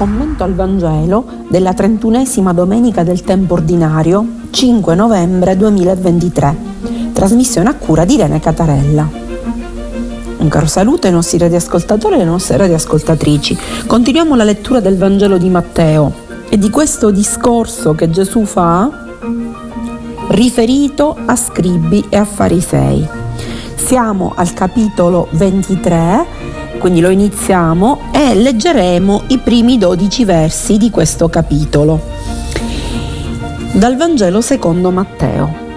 commento al Vangelo della trentunesima domenica del tempo ordinario, 5 novembre 2023, trasmissione a cura di Irene Catarella. Un caro saluto ai nostri radioascoltatori e alle nostre radioascoltatrici. Continuiamo la lettura del Vangelo di Matteo e di questo discorso che Gesù fa riferito a scribi e a farisei. Siamo al capitolo 23 quindi lo iniziamo e leggeremo i primi 12 versi di questo capitolo. Dal Vangelo secondo Matteo.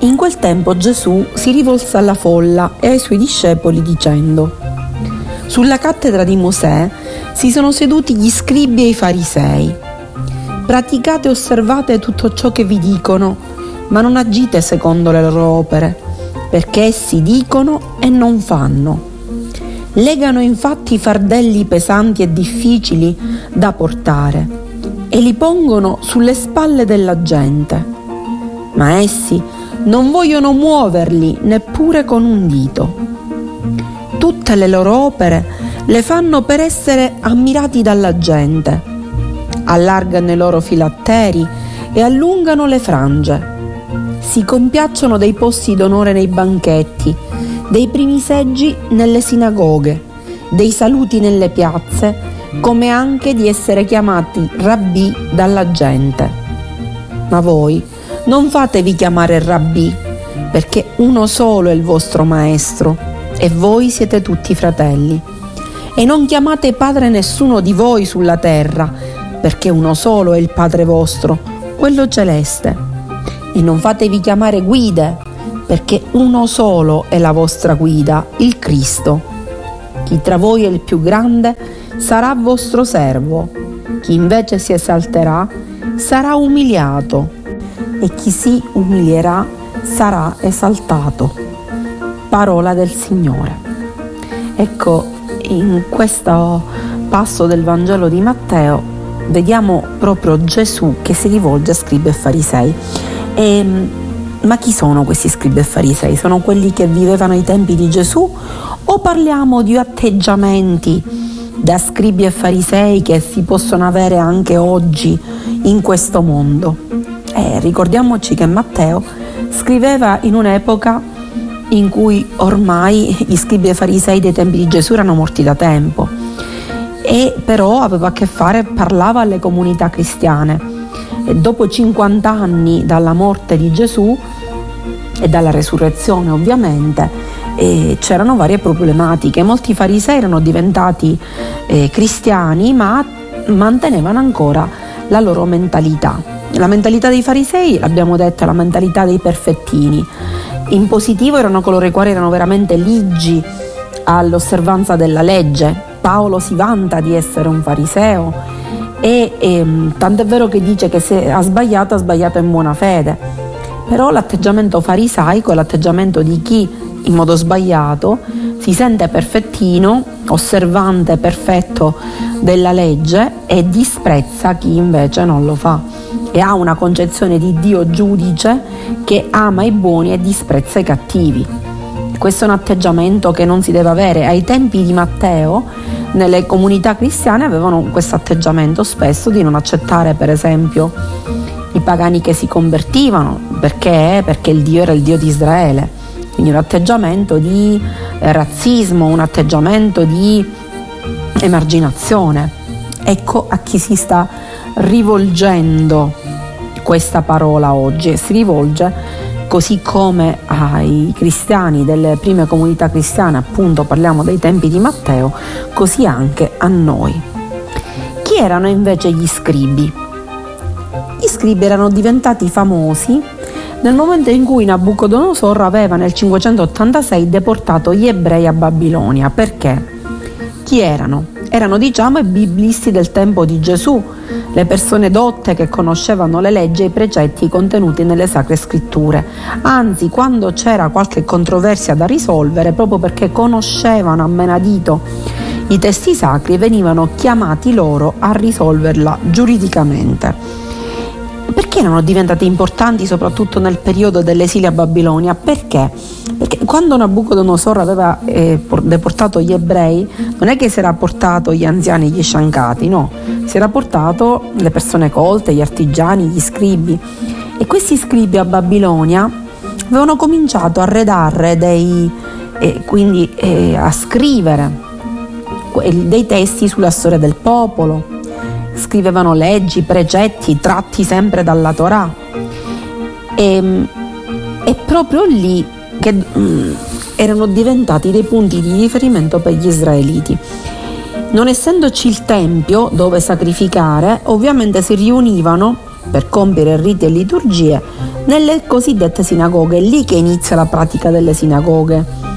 In quel tempo Gesù si rivolse alla folla e ai suoi discepoli dicendo, Sulla cattedra di Mosè si sono seduti gli scribi e i farisei. Praticate e osservate tutto ciò che vi dicono, ma non agite secondo le loro opere, perché essi dicono e non fanno. Legano infatti fardelli pesanti e difficili da portare e li pongono sulle spalle della gente. Ma essi non vogliono muoverli neppure con un dito. Tutte le loro opere le fanno per essere ammirati dalla gente. Allargano i loro filatteri e allungano le frange. Si compiacciono dei posti d'onore nei banchetti dei primi seggi nelle sinagoghe, dei saluti nelle piazze, come anche di essere chiamati rabbì dalla gente. Ma voi non fatevi chiamare rabbì, perché uno solo è il vostro maestro e voi siete tutti fratelli. E non chiamate padre nessuno di voi sulla terra, perché uno solo è il Padre vostro, quello celeste. E non fatevi chiamare guide, perché uno solo è la vostra guida, il Cristo. Chi tra voi è il più grande sarà vostro servo, chi invece si esalterà sarà umiliato e chi si umilierà sarà esaltato. Parola del Signore. Ecco, in questo passo del Vangelo di Matteo vediamo proprio Gesù che si rivolge a scribi e farisei. E ma chi sono questi scribi e farisei? Sono quelli che vivevano ai tempi di Gesù o parliamo di atteggiamenti da scribi e farisei che si possono avere anche oggi in questo mondo? Eh, ricordiamoci che Matteo scriveva in un'epoca in cui ormai gli scribi e farisei dei tempi di Gesù erano morti da tempo e però aveva a che fare, parlava alle comunità cristiane. Dopo 50 anni dalla morte di Gesù e dalla resurrezione ovviamente, e c'erano varie problematiche. Molti farisei erano diventati eh, cristiani ma mantenevano ancora la loro mentalità. La mentalità dei farisei, l'abbiamo detto, è la mentalità dei perfettini. In positivo erano coloro i quali erano veramente ligi all'osservanza della legge. Paolo si vanta di essere un fariseo e, e ehm, tant'è vero che dice che se ha sbagliato ha sbagliato in buona fede però l'atteggiamento farisaico è l'atteggiamento di chi in modo sbagliato si sente perfettino, osservante perfetto della legge e disprezza chi invece non lo fa e ha una concezione di Dio giudice che ama i buoni e disprezza i cattivi. Questo è un atteggiamento che non si deve avere. Ai tempi di Matteo, nelle comunità cristiane avevano questo atteggiamento spesso di non accettare, per esempio, i pagani che si convertivano, perché? Perché il Dio era il Dio di Israele. Quindi un atteggiamento di eh, razzismo, un atteggiamento di emarginazione. Ecco a chi si sta rivolgendo questa parola oggi si rivolge così come ai cristiani delle prime comunità cristiane, appunto parliamo dei tempi di Matteo, così anche a noi. Chi erano invece gli scribi? Gli scribi erano diventati famosi nel momento in cui Nabucodonosor aveva nel 586 deportato gli ebrei a Babilonia. Perché? Chi erano? Erano diciamo i biblisti del tempo di Gesù, le persone dotte che conoscevano le leggi e i precetti contenuti nelle sacre scritture. Anzi, quando c'era qualche controversia da risolvere, proprio perché conoscevano a menadito i testi sacri, venivano chiamati loro a risolverla giuridicamente perché erano diventate importanti soprattutto nel periodo dell'esilio a Babilonia? Perché? Perché quando Nabucodonosor aveva eh, deportato gli ebrei, non è che si era portato gli anziani, gli sciancati, no, si era portato le persone colte, gli artigiani, gli scribi. E questi scribi a Babilonia avevano cominciato a redare dei, eh, quindi eh, a scrivere dei testi sulla storia del popolo, scrivevano leggi, precetti tratti sempre dalla Torah. E, è proprio lì che mm, erano diventati dei punti di riferimento per gli israeliti. Non essendoci il tempio dove sacrificare, ovviamente si riunivano per compiere riti e liturgie nelle cosiddette sinagoghe, è lì che inizia la pratica delle sinagoghe.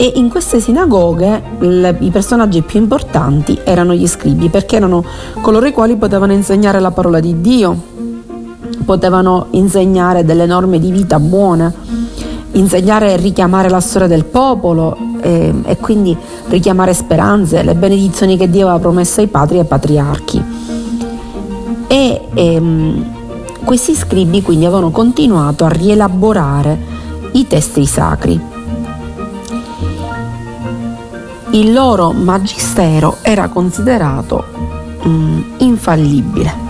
E in queste sinagoghe le, i personaggi più importanti erano gli scribi, perché erano coloro i quali potevano insegnare la parola di Dio, potevano insegnare delle norme di vita buone, insegnare e richiamare la storia del popolo e, e quindi richiamare speranze, le benedizioni che Dio aveva promesso ai padri e ai patriarchi. E, ehm, questi scribi quindi avevano continuato a rielaborare i testi sacri il loro magistero era considerato mm, infallibile.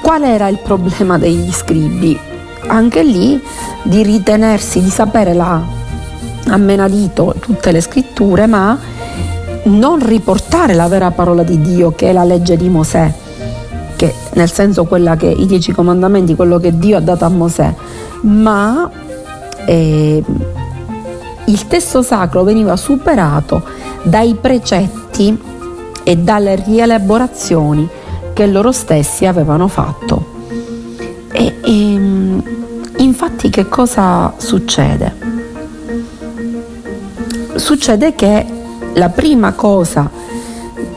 Qual era il problema degli scribi? Anche lì di ritenersi di sapere la, a menadito tutte le scritture, ma non riportare la vera parola di Dio, che è la legge di Mosè, che nel senso quella che i dieci comandamenti, quello che Dio ha dato a Mosè, ma eh, il testo sacro veniva superato dai precetti e dalle rielaborazioni che loro stessi avevano fatto. E, e infatti che cosa succede? Succede che la prima cosa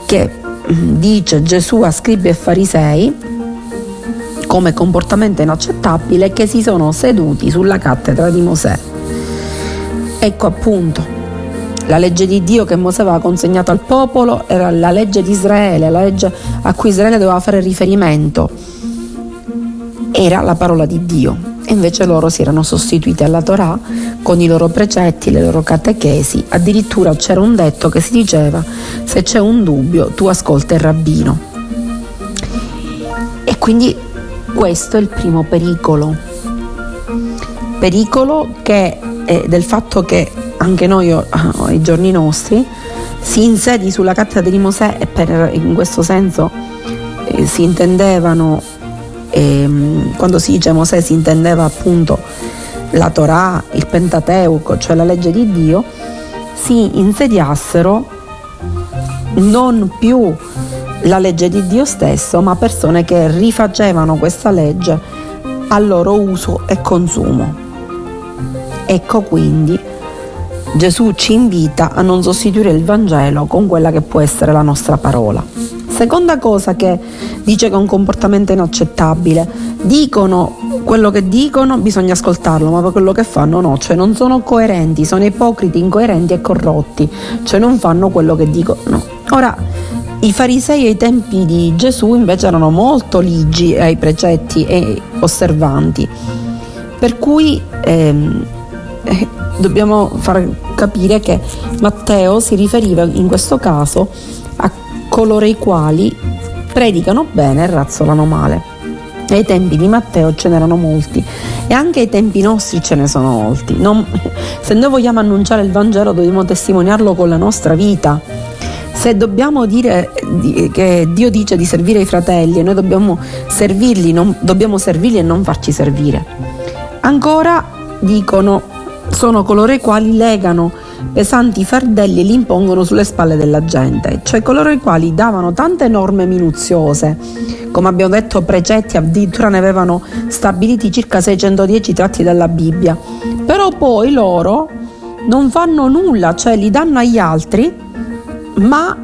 che mm, dice Gesù a scribi e farisei come comportamento inaccettabile è che si sono seduti sulla cattedra di Mosè. Ecco appunto, la legge di Dio che Mosè aveva consegnato al popolo era la legge di Israele, la legge a cui Israele doveva fare riferimento. Era la parola di Dio e invece loro si erano sostituiti alla Torah con i loro precetti, le loro catechesi. Addirittura c'era un detto che si diceva se c'è un dubbio tu ascolta il rabbino. E quindi questo è il primo pericolo. Pericolo che e del fatto che anche noi ai giorni nostri si insedi sulla cattedra di Mosè e per, in questo senso eh, si intendevano, eh, quando si dice Mosè si intendeva appunto la Torah, il Pentateuco, cioè la legge di Dio, si insediassero non più la legge di Dio stesso, ma persone che rifacevano questa legge a loro uso e consumo. Ecco quindi Gesù ci invita a non sostituire il Vangelo con quella che può essere la nostra parola. Seconda cosa che dice che è un comportamento inaccettabile, dicono quello che dicono, bisogna ascoltarlo, ma quello che fanno no, cioè non sono coerenti, sono ipocriti, incoerenti e corrotti, cioè non fanno quello che dicono. Ora, i farisei ai tempi di Gesù invece erano molto ligi ai precetti e osservanti, per cui ehm, eh, dobbiamo far capire che Matteo si riferiva in questo caso a coloro i quali predicano bene e razzolano male. Ai tempi di Matteo ce n'erano molti e anche ai tempi nostri ce ne sono molti. Non, se noi vogliamo annunciare il Vangelo dobbiamo testimoniarlo con la nostra vita. Se dobbiamo dire che Dio dice di servire i fratelli e noi dobbiamo servirli, non, dobbiamo servirli e non farci servire. Ancora dicono sono coloro i quali legano pesanti fardelli e li impongono sulle spalle della gente, cioè coloro i quali davano tante norme minuziose, come abbiamo detto precetti addirittura ne avevano stabiliti circa 610 tratti dalla Bibbia, però poi loro non fanno nulla, cioè li danno agli altri, ma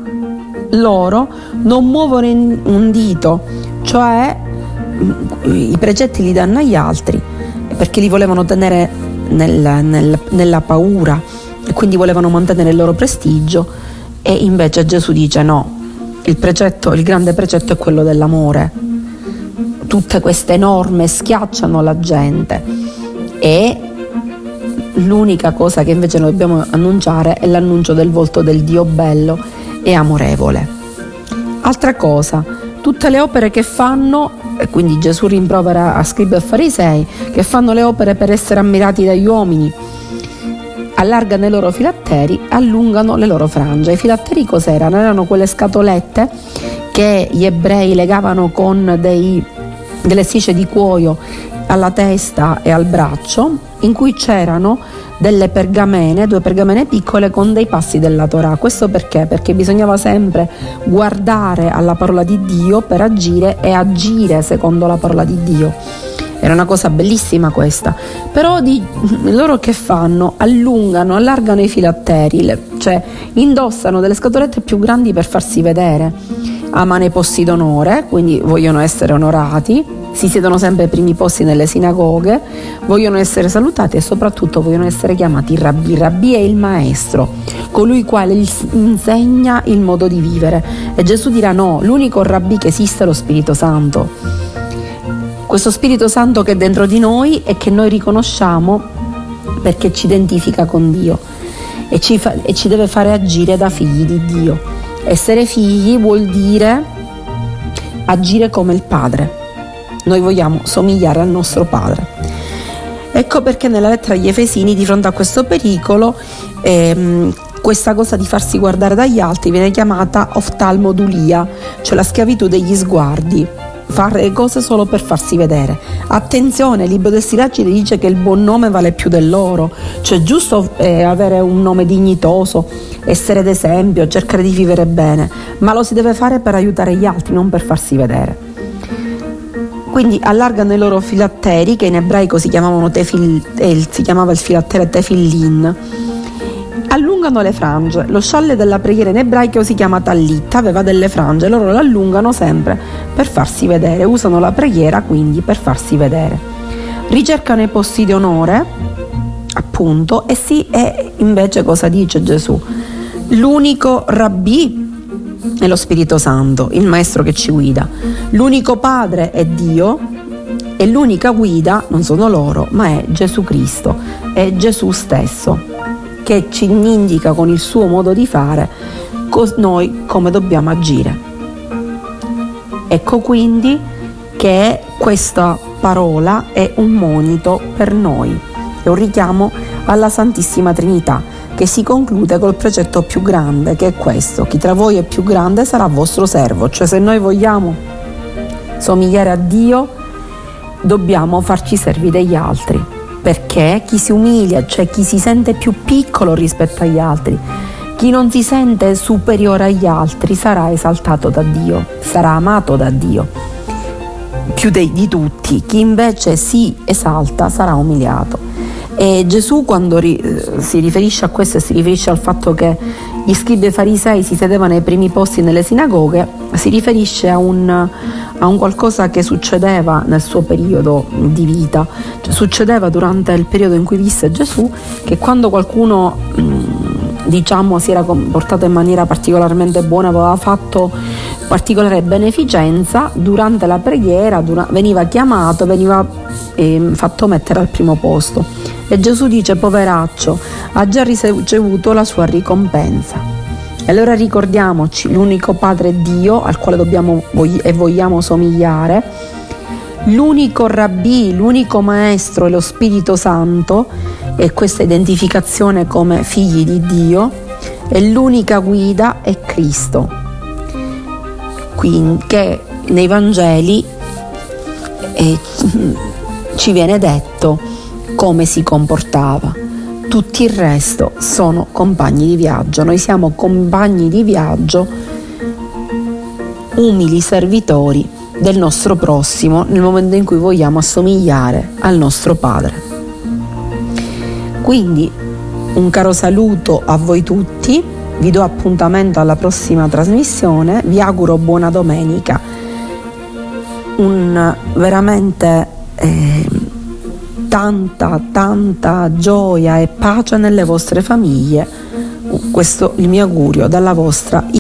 loro non muovono un dito, cioè i precetti li danno agli altri perché li volevano tenere nel, nel, nella paura e quindi volevano mantenere il loro prestigio e invece Gesù dice no, il, precetto, il grande precetto è quello dell'amore. tutte queste norme schiacciano la gente e l'unica cosa che invece noi dobbiamo annunciare è l'annuncio del volto del Dio bello e amorevole. Altra cosa, tutte le opere che fanno, e quindi Gesù rimprovera a scribi e farisei, che fanno le opere per essere ammirati dagli uomini, allargano i loro filatteri, allungano le loro frange. I filatteri cos'erano? Erano quelle scatolette che gli ebrei legavano con dei, delle strisce di cuoio alla testa e al braccio, in cui c'erano delle pergamene, due pergamene piccole con dei passi della Torah. Questo perché? Perché bisognava sempre guardare alla parola di Dio per agire e agire secondo la parola di Dio. Era una cosa bellissima questa. Però di, loro che fanno? Allungano, allargano i filatteri, cioè indossano delle scatolette più grandi per farsi vedere. Amano i posti d'onore, quindi vogliono essere onorati, si siedono sempre ai primi posti nelle sinagoghe, vogliono essere salutati e soprattutto vogliono essere chiamati rabbi. Rabbi è il maestro, colui quale insegna il modo di vivere. E Gesù dirà no, l'unico rabbi che esiste è lo Spirito Santo. Questo Spirito Santo che è dentro di noi e che noi riconosciamo perché ci identifica con Dio e ci, fa, e ci deve fare agire da figli di Dio. Essere figli vuol dire agire come il Padre noi vogliamo somigliare al nostro Padre. Ecco perché nella lettera agli Efesini, di fronte a questo pericolo, ehm, questa cosa di farsi guardare dagli altri viene chiamata oftalmodulia, cioè la schiavitù degli sguardi fare cose solo per farsi vedere. Attenzione, il libro del Siracide dice che il buon nome vale più dell'oro, cioè giusto eh, avere un nome dignitoso, essere d'esempio, cercare di vivere bene, ma lo si deve fare per aiutare gli altri, non per farsi vedere. Quindi allargano i loro filatteri, che in ebraico si, tefil, eh, si chiamava il filattere tefillin. Allungano le frange. Lo scialle della preghiera in ebraico si chiama tallit, aveva delle frange, loro lo allungano sempre per farsi vedere, usano la preghiera quindi per farsi vedere. Ricercano i posti di onore, appunto, e sì, e invece cosa dice Gesù? L'unico rabbì è lo Spirito Santo, il Maestro che ci guida. L'unico Padre è Dio e l'unica guida non sono loro, ma è Gesù Cristo, è Gesù stesso che ci indica con il suo modo di fare noi come dobbiamo agire. Ecco quindi che questa parola è un monito per noi, è un richiamo alla Santissima Trinità che si conclude col precetto più grande, che è questo, chi tra voi è più grande sarà vostro servo, cioè se noi vogliamo somigliare a Dio dobbiamo farci servi degli altri, perché chi si umilia, cioè chi si sente più piccolo rispetto agli altri, chi non si sente superiore agli altri sarà esaltato da Dio, sarà amato da Dio. Più di tutti, chi invece si esalta sarà umiliato. E Gesù quando ri, eh, si riferisce a questo e si riferisce al fatto che gli scribi e farisei si sedevano ai primi posti nelle sinagoghe, si riferisce a un, a un qualcosa che succedeva nel suo periodo di vita, cioè succedeva durante il periodo in cui visse Gesù che quando qualcuno diciamo si era comportato in maniera particolarmente buona, aveva fatto particolare beneficenza, durante la preghiera dura, veniva chiamato, veniva eh, fatto mettere al primo posto. E Gesù dice, poveraccio, ha già ricevuto la sua ricompensa. E allora ricordiamoci, l'unico Padre Dio al quale dobbiamo e vogliamo somigliare, l'unico rabbì, l'unico maestro è lo Spirito Santo e questa identificazione come figli di Dio e l'unica guida è Cristo, quindi, che nei Vangeli eh, ci viene detto come si comportava. Tutti il resto sono compagni di viaggio, noi siamo compagni di viaggio, umili servitori del nostro prossimo nel momento in cui vogliamo assomigliare al nostro Padre. Quindi un caro saluto a voi tutti, vi do appuntamento alla prossima trasmissione, vi auguro buona domenica, un veramente... Eh, tanta, tanta gioia e pace nelle vostre famiglie. Questo è il mio augurio dalla vostra